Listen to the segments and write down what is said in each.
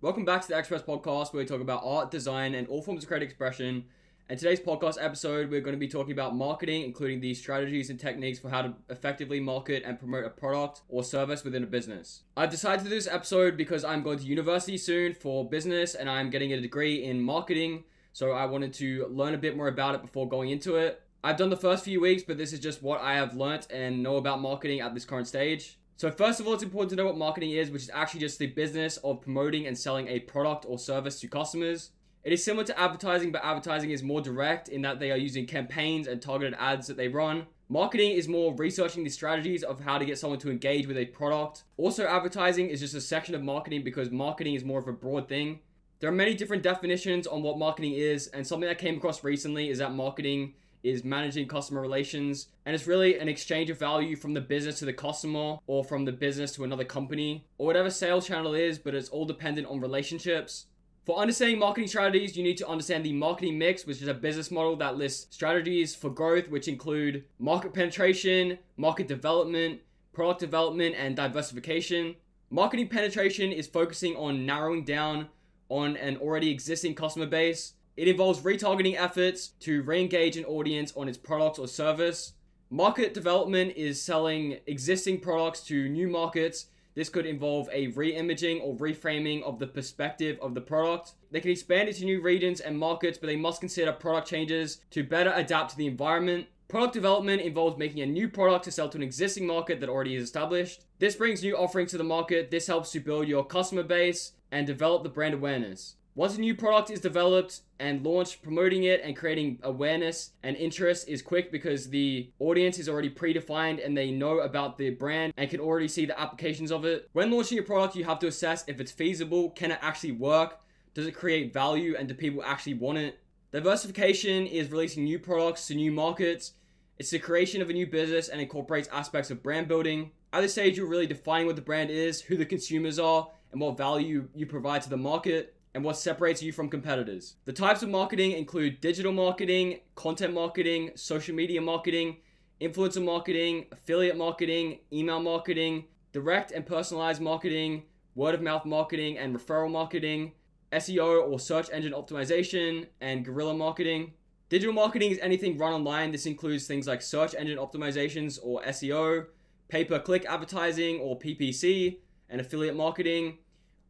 Welcome back to the X-Press Podcast, where we talk about art, design, and all forms of creative expression. And today's podcast episode, we're going to be talking about marketing, including the strategies and techniques for how to effectively market and promote a product or service within a business. I've decided to do this episode because I'm going to university soon for business and I'm getting a degree in marketing. So I wanted to learn a bit more about it before going into it. I've done the first few weeks, but this is just what I have learnt and know about marketing at this current stage. So, first of all, it's important to know what marketing is, which is actually just the business of promoting and selling a product or service to customers. It is similar to advertising, but advertising is more direct in that they are using campaigns and targeted ads that they run. Marketing is more researching the strategies of how to get someone to engage with a product. Also, advertising is just a section of marketing because marketing is more of a broad thing. There are many different definitions on what marketing is, and something that came across recently is that marketing is managing customer relations and it's really an exchange of value from the business to the customer or from the business to another company or whatever sales channel is but it's all dependent on relationships for understanding marketing strategies, you need to understand the marketing mix, which is a business model that lists strategies for growth, which include market penetration, market development, product development, and diversification. Marketing penetration is focusing on narrowing down on an already existing customer base. It involves retargeting efforts to re engage an audience on its product or service. Market development is selling existing products to new markets this could involve a re-imaging or reframing of the perspective of the product. They can expand into new regions and markets, but they must consider product changes to better adapt to the environment. Product development involves making a new product to sell to an existing market that already is established. This brings new offerings to the market. This helps to build your customer base and develop the brand awareness. Once a new product is developed and launched, promoting it and creating awareness and interest is quick because the audience is already predefined and they know about the brand and can already see the applications of it. When launching a product, you have to assess if it's feasible, can it actually work, does it create value, and do people actually want it? Diversification is releasing new products to new markets. It's the creation of a new business and incorporates aspects of brand building. At this stage, you're really defining what the brand is, who the consumers are, and what value you provide to the market and what separates you from competitors. The types of marketing include digital marketing, content marketing, social media marketing, influencer marketing, affiliate marketing, email marketing, direct and personalized marketing, word of mouth marketing and referral marketing, SEO or search engine optimization, and guerrilla marketing. Digital marketing is anything run online. This includes things like search engine optimizations or SEO, pay per click advertising or PPC, and affiliate marketing.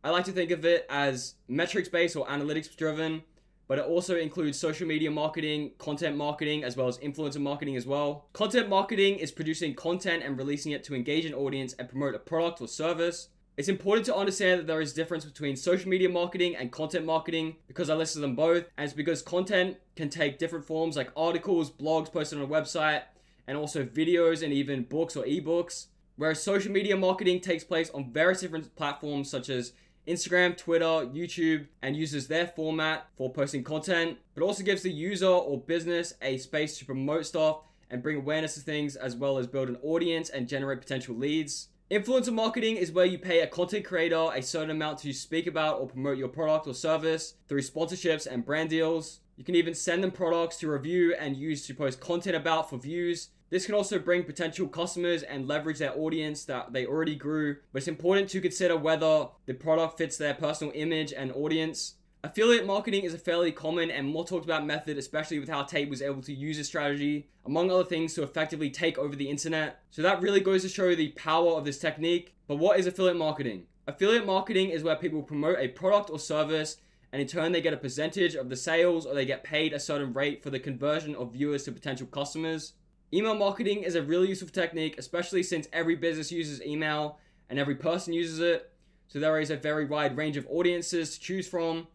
I like to think of it as metrics based or analytics driven, but it also includes social media marketing, content marketing, as well as influencer marketing as well. Content marketing is producing content and releasing it to engage an audience and promote a product or service. It's important to understand that there is a difference between social media marketing and content marketing because I listed them both, and it's because content can take different forms like articles, blogs posted on a website, and also videos and even books or ebooks. Whereas social media marketing takes place on various different platforms such as Instagram, Twitter, YouTube, and uses their format for posting content, but also gives the user or business a space to promote stuff and bring awareness to things as well as build an audience and generate potential leads. Influencer marketing is where you pay a content creator a certain amount to speak about or promote your product or service through sponsorships and brand deals. You can even send them products to review and use to post content about for views this can also bring potential customers and leverage their audience that they already grew, but it's important to consider whether the product fits their personal image and audience. Affiliate marketing is a fairly common and more talked about method, especially with how Tate was able to use this strategy, among other things, to effectively take over the internet. So that really goes to show the power of this technique. But what is affiliate marketing? Affiliate marketing is where people promote a product or service and in turn they get a percentage of the sales or they get paid a certain rate for the conversion of viewers to potential customers. Email marketing is a really useful technique, especially since every business uses email and every person uses it. So there is a very wide range of audiences to choose from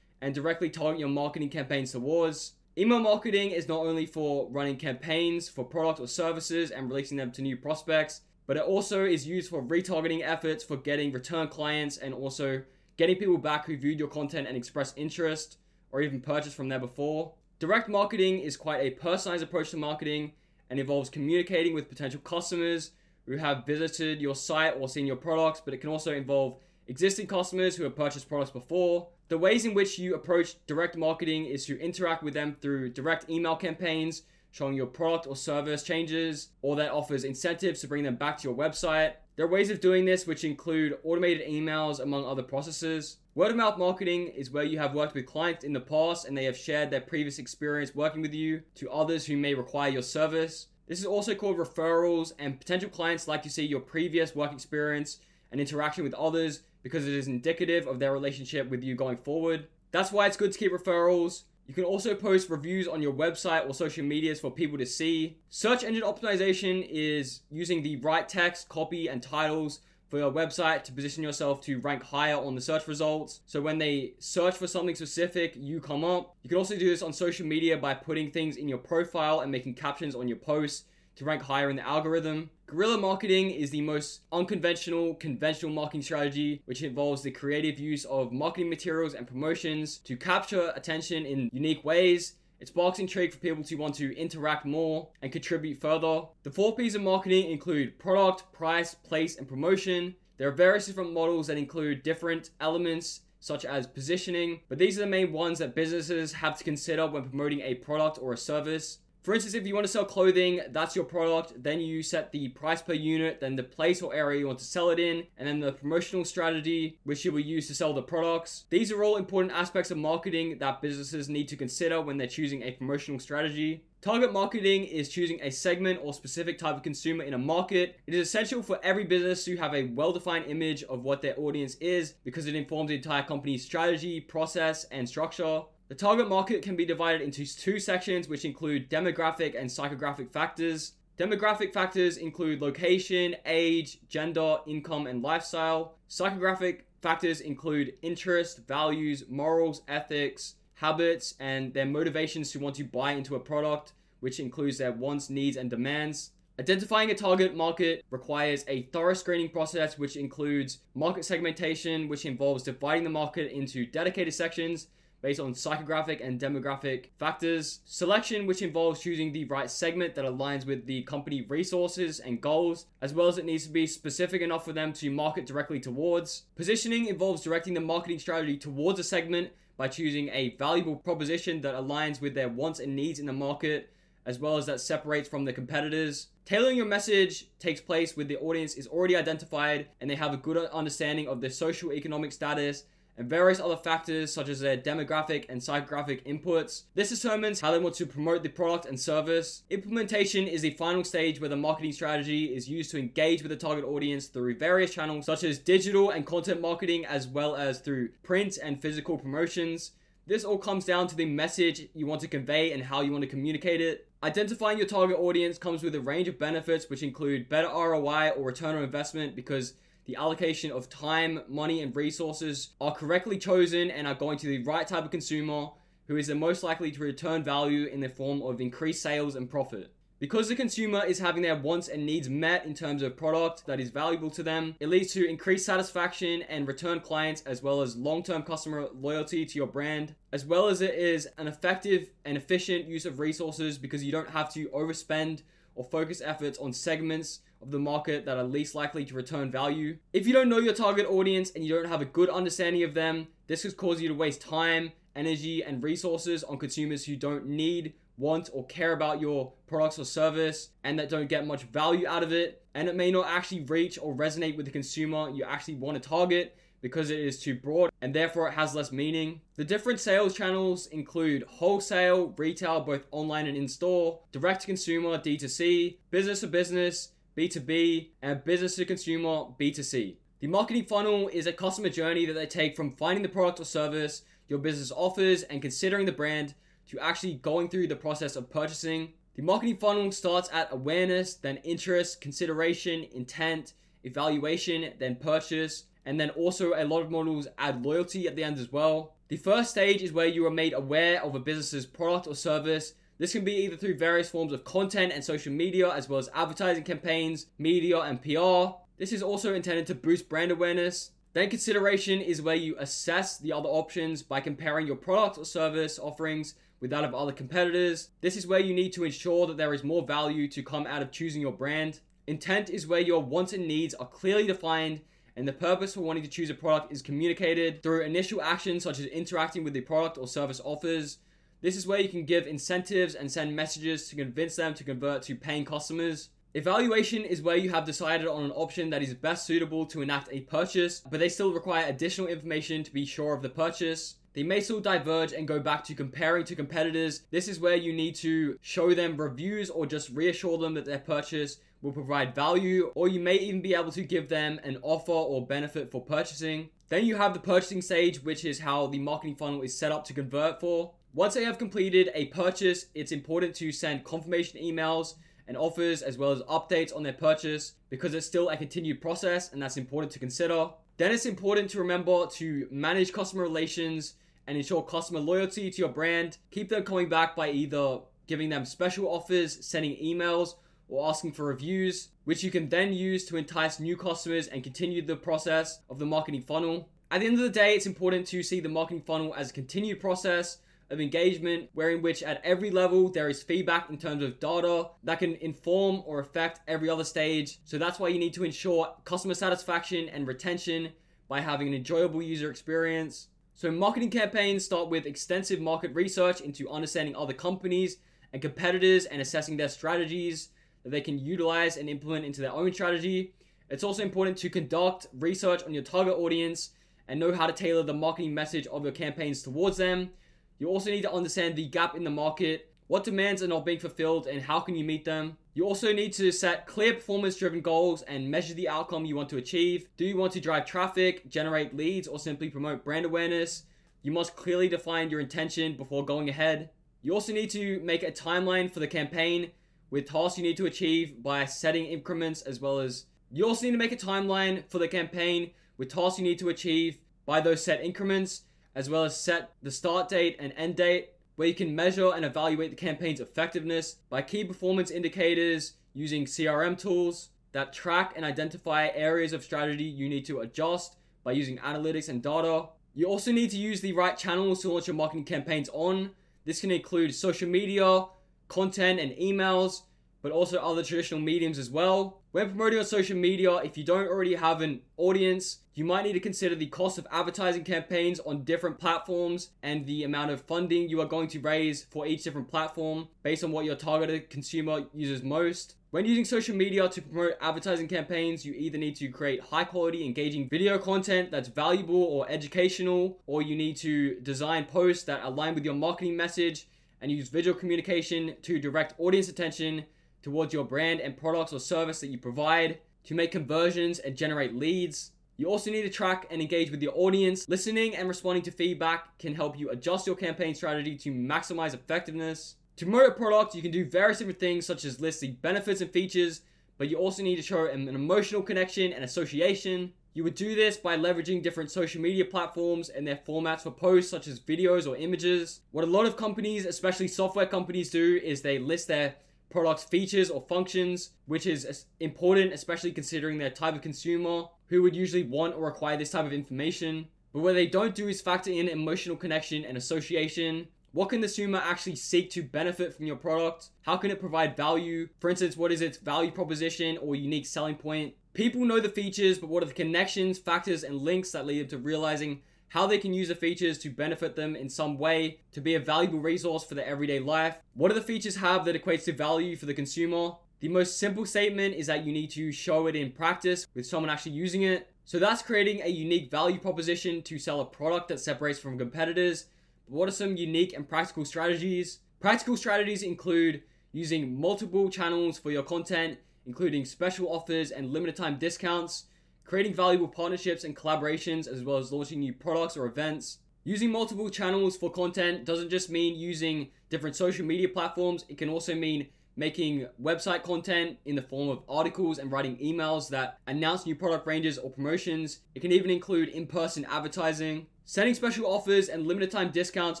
and directly target your marketing campaigns towards. Email marketing is not only for running campaigns for products or services and releasing them to new prospects, but it also is used for retargeting efforts for getting return clients and also getting people back who viewed your content and expressed interest or even purchased from there before. Direct marketing is quite a personalized approach to marketing and involves communicating with potential customers who have visited your site or seen your products, but it can also involve existing customers who have purchased products before. The ways in which you approach direct marketing is to interact with them through direct email campaigns showing your product or service changes, or that offers incentives to bring them back to your website. There are ways of doing this which include automated emails among other processes. Word of mouth marketing is where you have worked with clients in the past and they have shared their previous experience working with you to others who may require your service. This is also called referrals, and potential clients like to see your previous work experience and interaction with others because it is indicative of their relationship with you going forward. That's why it's good to keep referrals. You can also post reviews on your website or social medias for people to see. Search engine optimization is using the right text, copy, and titles for your website to position yourself to rank higher on the search results. So when they search for something specific, you come up. You can also do this on social media by putting things in your profile and making captions on your posts to rank higher in the algorithm. Guerrilla marketing is the most unconventional, conventional marketing strategy, which involves the creative use of marketing materials and promotions to capture attention in unique ways it sparks intrigue for people to want to interact more and contribute further. The four P's of marketing include product, price, place, and promotion. There are various different models that include different elements such as positioning, but these are the main ones that businesses have to consider when promoting a product or a service. For instance, if you want to sell clothing, that's your product. Then you set the price per unit, then the place or area you want to sell it in, and then the promotional strategy, which you will use to sell the products. These are all important aspects of marketing that businesses need to consider when they're choosing a promotional strategy. Target marketing is choosing a segment or specific type of consumer in a market. It is essential for every business to have a well defined image of what their audience is because it informs the entire company's strategy, process, and structure. The target market can be divided into two sections, which include demographic and psychographic factors. Demographic factors include location, age, gender, income, and lifestyle. Psychographic factors include interest, values, morals, ethics, habits, and their motivations to want to buy into a product, which includes their wants, needs, and demands. Identifying a target market requires a thorough screening process, which includes market segmentation, which involves dividing the market into dedicated sections based on psychographic and demographic factors. Selection, which involves choosing the right segment that aligns with the company resources and goals, as well as it needs to be specific enough for them to market directly towards. Positioning involves directing the marketing strategy towards a segment by choosing a valuable proposition that aligns with their wants and needs in the market, as well as that separates from the competitors. Tailoring your message takes place with the audience is already identified and they have a good understanding of their social economic status and various other factors such as their demographic and psychographic inputs. This determines how they want to promote the product and service. Implementation is the final stage where the marketing strategy is used to engage with the target audience through various channels such as digital and content marketing as well as through print and physical promotions. This all comes down to the message you want to convey and how you want to communicate it. Identifying your target audience comes with a range of benefits which include better ROI or return on investment because the allocation of time, money, and resources are correctly chosen and are going to the right type of consumer who is the most likely to return value in the form of increased sales and profit. Because the consumer is having their wants and needs met in terms of product that is valuable to them, it leads to increased satisfaction and return clients as well as long-term customer loyalty to your brand, as well as it is an effective and efficient use of resources because you don't have to overspend or focus efforts on segments of the market that are least likely to return value. If you don't know your target audience and you don't have a good understanding of them, this could cause you to waste time, energy, and resources on consumers who don't need, want, or care about your products or service and that don't get much value out of it. And it may not actually reach or resonate with the consumer you actually want to target because it is too broad and therefore it has less meaning. The different sales channels include wholesale, retail, both online and in store, direct to consumer, D2C, business to business, B2B, and business to consumer, B2C. The marketing funnel is a customer journey that they take from finding the product or service your business offers and considering the brand to actually going through the process of purchasing. The marketing funnel starts at awareness, then interest, consideration, intent, evaluation, then purchase, and then also a lot of models add loyalty at the end as well. The first stage is where you are made aware of a business's product or service this can be either through various forms of content and social media, as well as advertising campaigns, media, and PR. This is also intended to boost brand awareness. Then consideration is where you assess the other options by comparing your product or service offerings with that of other competitors. This is where you need to ensure that there is more value to come out of choosing your brand. Intent is where your wants and needs are clearly defined and the purpose for wanting to choose a product is communicated through initial actions such as interacting with the product or service offers, this is where you can give incentives and send messages to convince them to convert to paying customers. Evaluation is where you have decided on an option that is best suitable to enact a purchase, but they still require additional information to be sure of the purchase. They may still diverge and go back to comparing to competitors. This is where you need to show them reviews or just reassure them that their purchase will provide value, or you may even be able to give them an offer or benefit for purchasing. Then you have the purchasing stage, which is how the marketing funnel is set up to convert for. Once they have completed a purchase, it's important to send confirmation emails and offers as well as updates on their purchase because it's still a continued process and that's important to consider. Then it's important to remember to manage customer relations and ensure customer loyalty to your brand. Keep them coming back by either giving them special offers, sending emails, or asking for reviews, which you can then use to entice new customers and continue the process of the marketing funnel. At the end of the day, it's important to see the marketing funnel as a continued process of engagement, wherein which at every level there is feedback in terms of data that can inform or affect every other stage. So that's why you need to ensure customer satisfaction and retention by having an enjoyable user experience. So marketing campaigns start with extensive market research into understanding other companies and competitors and assessing their strategies that they can utilize and implement into their own strategy. It's also important to conduct research on your target audience and know how to tailor the marketing message of your campaigns towards them. You also need to understand the gap in the market, what demands are not being fulfilled, and how can you meet them. You also need to set clear performance driven goals and measure the outcome you want to achieve. Do you want to drive traffic, generate leads, or simply promote brand awareness? You must clearly define your intention before going ahead. You also need to make a timeline for the campaign with tasks you need to achieve by setting increments as well as you also need to make a timeline for the campaign with tasks you need to achieve by those set increments as well as set the start date and end date where you can measure and evaluate the campaign's effectiveness by key performance indicators using CRM tools that track and identify areas of strategy you need to adjust by using analytics and data. You also need to use the right channels to launch your marketing campaigns on. This can include social media, content and emails, but also other traditional mediums as well. When promoting on social media, if you don't already have an audience, you might need to consider the cost of advertising campaigns on different platforms and the amount of funding you are going to raise for each different platform based on what your targeted consumer uses most. When using social media to promote advertising campaigns, you either need to create high quality, engaging video content that's valuable or educational, or you need to design posts that align with your marketing message and use visual communication to direct audience attention towards your brand and products or service that you provide to make conversions and generate leads. You also need to track and engage with your audience. Listening and responding to feedback can help you adjust your campaign strategy to maximize effectiveness. To promote a product, you can do various different things such as list the benefits and features, but you also need to show an emotional connection and association. You would do this by leveraging different social media platforms and their formats for posts, such as videos or images. What a lot of companies, especially software companies, do is they list their product's features or functions, which is important, especially considering their type of consumer who would usually want or require this type of information. But what they don't do is factor in emotional connection and association. What can the consumer actually seek to benefit from your product? How can it provide value? For instance, what is its value proposition or unique selling point? People know the features, but what are the connections, factors, and links that lead them to realizing how they can use the features to benefit them in some way to be a valuable resource for their everyday life? What do the features have that equates to value for the consumer? The most simple statement is that you need to show it in practice with someone actually using it. So that's creating a unique value proposition to sell a product that separates from competitors. But what are some unique and practical strategies? Practical strategies include using multiple channels for your content including special offers and limited time discounts, creating valuable partnerships and collaborations, as well as launching new products or events. Using multiple channels for content doesn't just mean using different social media platforms, it can also mean making website content in the form of articles and writing emails that announce new product ranges or promotions. It can even include in person advertising. Sending special offers and limited time discounts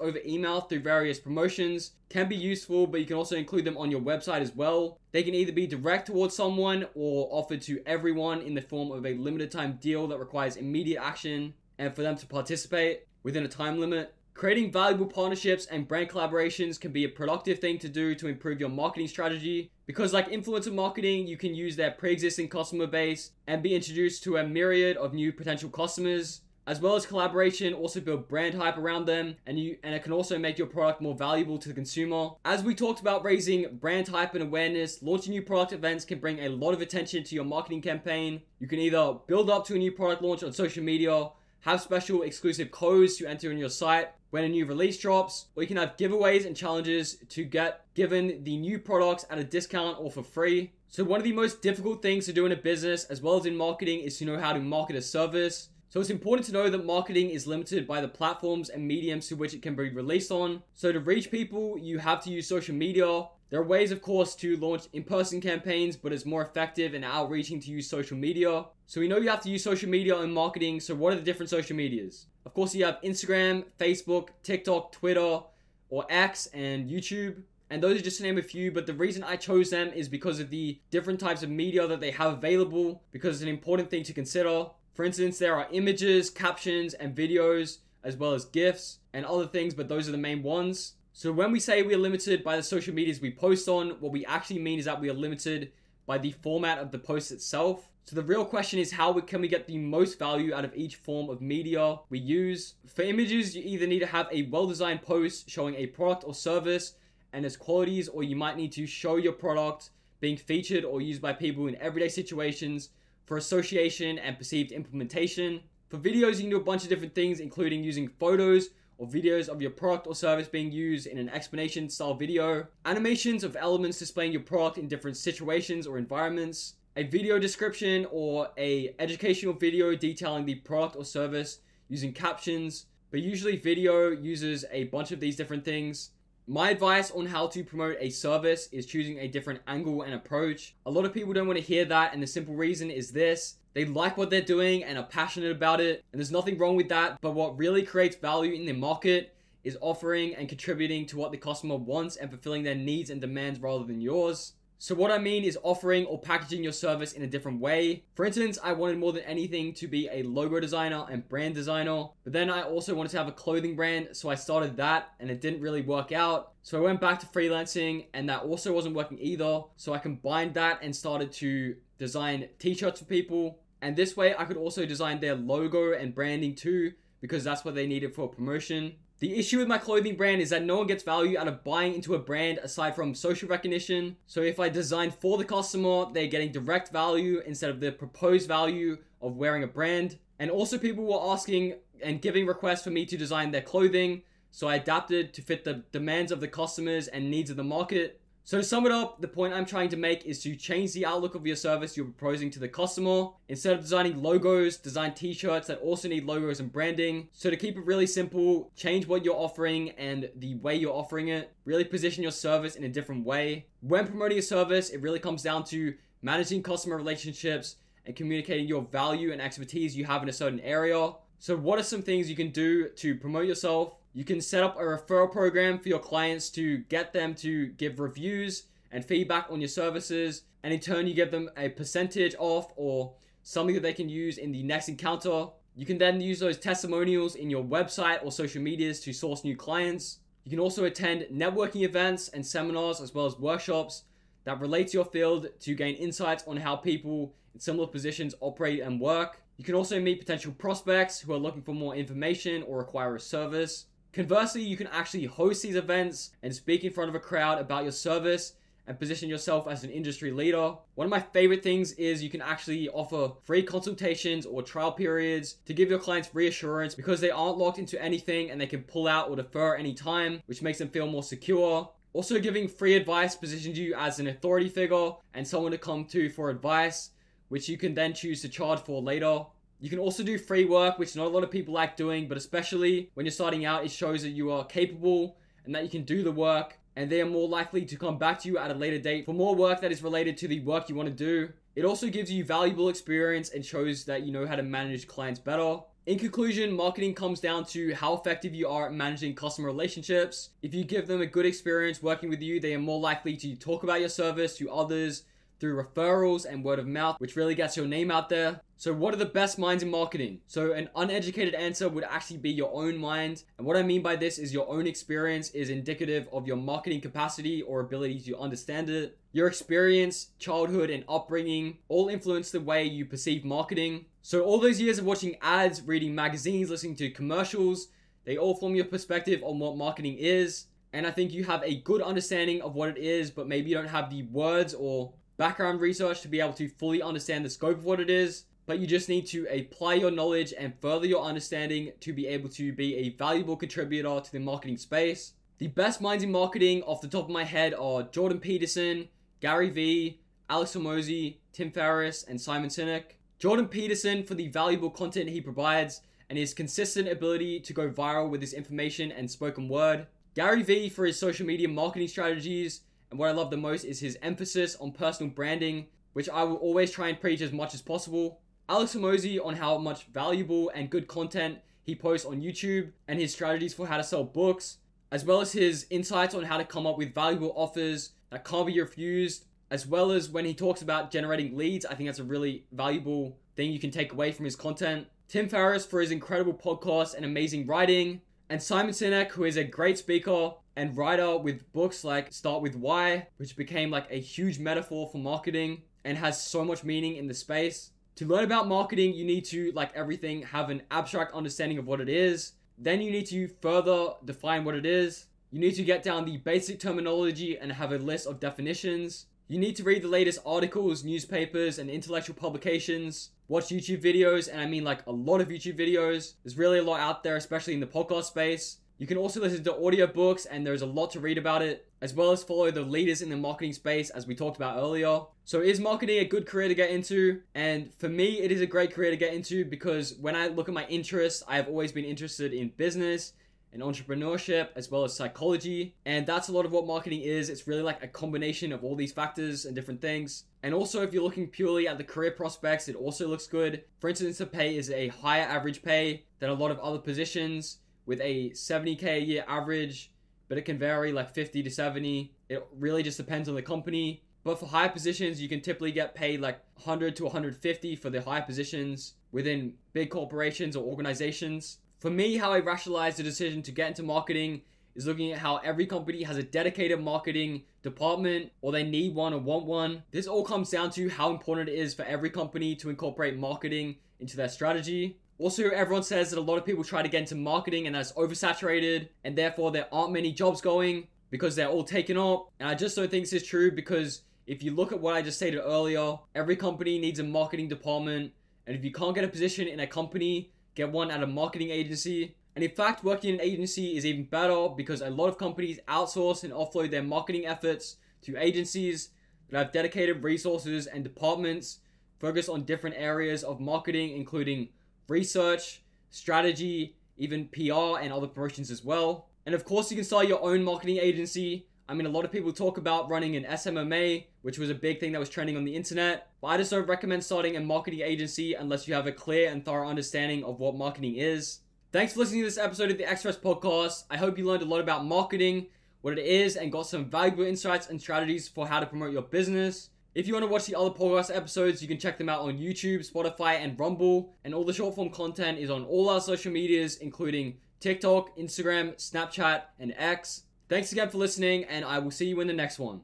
over email through various promotions can be useful, but you can also include them on your website as well. They can either be direct towards someone or offered to everyone in the form of a limited time deal that requires immediate action and for them to participate within a time limit. Creating valuable partnerships and brand collaborations can be a productive thing to do to improve your marketing strategy because, like influencer marketing, you can use their pre existing customer base and be introduced to a myriad of new potential customers. As well as collaboration also build brand hype around them and you and it can also make your product more valuable to the consumer as we talked about raising brand hype and awareness launching new product events can bring a lot of attention to your marketing campaign you can either build up to a new product launch on social media have special exclusive codes to enter on your site when a new release drops, or you can have giveaways and challenges to get given the new products at a discount or for free. So, one of the most difficult things to do in a business as well as in marketing is to know how to market a service. So it's important to know that marketing is limited by the platforms and mediums to which it can be released on. So to reach people, you have to use social media. There are ways, of course, to launch in-person campaigns, but it's more effective and outreaching to use social media. So we know you have to use social media in marketing. So what are the different social medias? Of course, you have Instagram, Facebook, TikTok, Twitter, or X, and YouTube. And those are just to name a few, but the reason I chose them is because of the different types of media that they have available, because it's an important thing to consider. For instance, there are images, captions, and videos, as well as GIFs and other things, but those are the main ones. So when we say we are limited by the social medias we post on, what we actually mean is that we are limited by the format of the post itself. So the real question is how can we get the most value out of each form of media we use? For images, you either need to have a well-designed post showing a product or service and its qualities, or you might need to show your product being featured or used by people in everyday situations for association and perceived implementation. For videos, you can do a bunch of different things, including using photos or videos of your product or service being used in an explanation style video, animations of elements displaying your product in different situations or environments, a video description or a educational video detailing the product or service using captions, but usually video uses a bunch of these different things. My advice on how to promote a service is choosing a different angle and approach. A lot of people don't want to hear that, and the simple reason is this they like what they're doing and are passionate about it, and there's nothing wrong with that. But what really creates value in the market is offering and contributing to what the customer wants and fulfilling their needs and demands rather than yours. So what I mean is offering or packaging your service in a different way. For instance, I wanted more than anything to be a logo designer and brand designer, but then I also wanted to have a clothing brand, so I started that and it didn't really work out. So I went back to freelancing and that also wasn't working either. So I combined that and started to design t-shirts for people. And this way I could also design their logo and branding too because that's what they needed for promotion. The issue with my clothing brand is that no one gets value out of buying into a brand aside from social recognition. So if I design for the customer, they're getting direct value instead of the proposed value of wearing a brand. And also people were asking and giving requests for me to design their clothing. So I adapted to fit the demands of the customers and needs of the market. So to sum it up, the point I'm trying to make is to change the outlook of your service you're proposing to the customer. Instead of designing logos, design t-shirts that also need logos and branding. So to keep it really simple, change what you're offering and the way you're offering it. Really position your service in a different way. When promoting a service, it really comes down to managing customer relationships and communicating your value and expertise you have in a certain area. So what are some things you can do to promote yourself you can set up a referral program for your clients to get them to give reviews and feedback on your services, and in turn, you give them a percentage off or something that they can use in the next encounter. You can then use those testimonials in your website or social medias to source new clients. You can also attend networking events and seminars as well as workshops that relate to your field to gain insights on how people in similar positions operate and work. You can also meet potential prospects who are looking for more information or require a service. Conversely, you can actually host these events and speak in front of a crowd about your service and position yourself as an industry leader. One of my favorite things is you can actually offer free consultations or trial periods to give your clients reassurance because they aren't locked into anything and they can pull out or defer any time, which makes them feel more secure. Also, giving free advice positions you as an authority figure and someone to come to for advice, which you can then choose to charge for later. You can also do free work, which not a lot of people like doing, but especially when you're starting out, it shows that you are capable and that you can do the work, and they are more likely to come back to you at a later date for more work that is related to the work you want to do. It also gives you valuable experience and shows that you know how to manage clients better. In conclusion, marketing comes down to how effective you are at managing customer relationships. If you give them a good experience working with you, they are more likely to talk about your service to others through referrals and word of mouth, which really gets your name out there. So, what are the best minds in marketing? So, an uneducated answer would actually be your own mind. And what I mean by this is your own experience is indicative of your marketing capacity or ability to understand it. Your experience, childhood, and upbringing all influence the way you perceive marketing. So, all those years of watching ads, reading magazines, listening to commercials, they all form your perspective on what marketing is. And I think you have a good understanding of what it is, but maybe you don't have the words or background research to be able to fully understand the scope of what it is. But you just need to apply your knowledge and further your understanding to be able to be a valuable contributor to the marketing space. The best minds in marketing off the top of my head are Jordan Peterson, Gary Vee, Alex Hormozi, Tim Ferriss, and Simon Sinek. Jordan Peterson for the valuable content he provides and his consistent ability to go viral with his information and spoken word. Gary Vee for his social media marketing strategies, and what I love the most is his emphasis on personal branding, which I will always try and preach as much as possible. Alex Hormozi on how much valuable and good content he posts on YouTube and his strategies for how to sell books, as well as his insights on how to come up with valuable offers that can't be refused, as well as when he talks about generating leads. I think that's a really valuable thing you can take away from his content. Tim Ferriss for his incredible podcast and amazing writing, and Simon Sinek, who is a great speaker and writer with books like Start With Why, which became like a huge metaphor for marketing and has so much meaning in the space. To learn about marketing, you need to, like everything, have an abstract understanding of what it is. Then you need to further define what it is. You need to get down the basic terminology and have a list of definitions. You need to read the latest articles, newspapers, and intellectual publications. Watch YouTube videos, and I mean like a lot of YouTube videos. There's really a lot out there, especially in the podcast space. You can also listen to audiobooks, and there's a lot to read about it, as well as follow the leaders in the marketing space, as we talked about earlier. So, is marketing a good career to get into? And for me, it is a great career to get into because when I look at my interests, I have always been interested in business and entrepreneurship as well as psychology. And that's a lot of what marketing is. It's really like a combination of all these factors and different things. And also, if you're looking purely at the career prospects, it also looks good. For instance, the pay is a higher average pay than a lot of other positions with a 70k a year average, but it can vary like 50 to 70. It really just depends on the company. But for higher positions, you can typically get paid like 100 to 150 for the higher positions within big corporations or organizations. For me, how I rationalize the decision to get into marketing is looking at how every company has a dedicated marketing department or they need one or want one. This all comes down to how important it is for every company to incorporate marketing into their strategy. Also, everyone says that a lot of people try to get into marketing and that's oversaturated, and therefore there aren't many jobs going because they're all taken up. And I just don't think this is true because if you look at what I just stated earlier, every company needs a marketing department, and if you can't get a position in a company get one at a marketing agency. And in fact, working in an agency is even better because a lot of companies outsource and offload their marketing efforts to agencies that have dedicated resources and departments focused on different areas of marketing, including research, strategy, even PR, and other promotions as well. And of course, you can start your own marketing agency I mean, a lot of people talk about running an SMMA, which was a big thing that was trending on the internet. But I just don't recommend starting a marketing agency unless you have a clear and thorough understanding of what marketing is. Thanks for listening to this episode of the X-Press Podcast. I hope you learned a lot about marketing, what it is, and got some valuable insights and strategies for how to promote your business. If you want to watch the other podcast episodes, you can check them out on YouTube, Spotify, and Rumble. And all the short form content is on all our social medias, including TikTok, Instagram, Snapchat, and X. Thanks again for listening, and I will see you in the next one.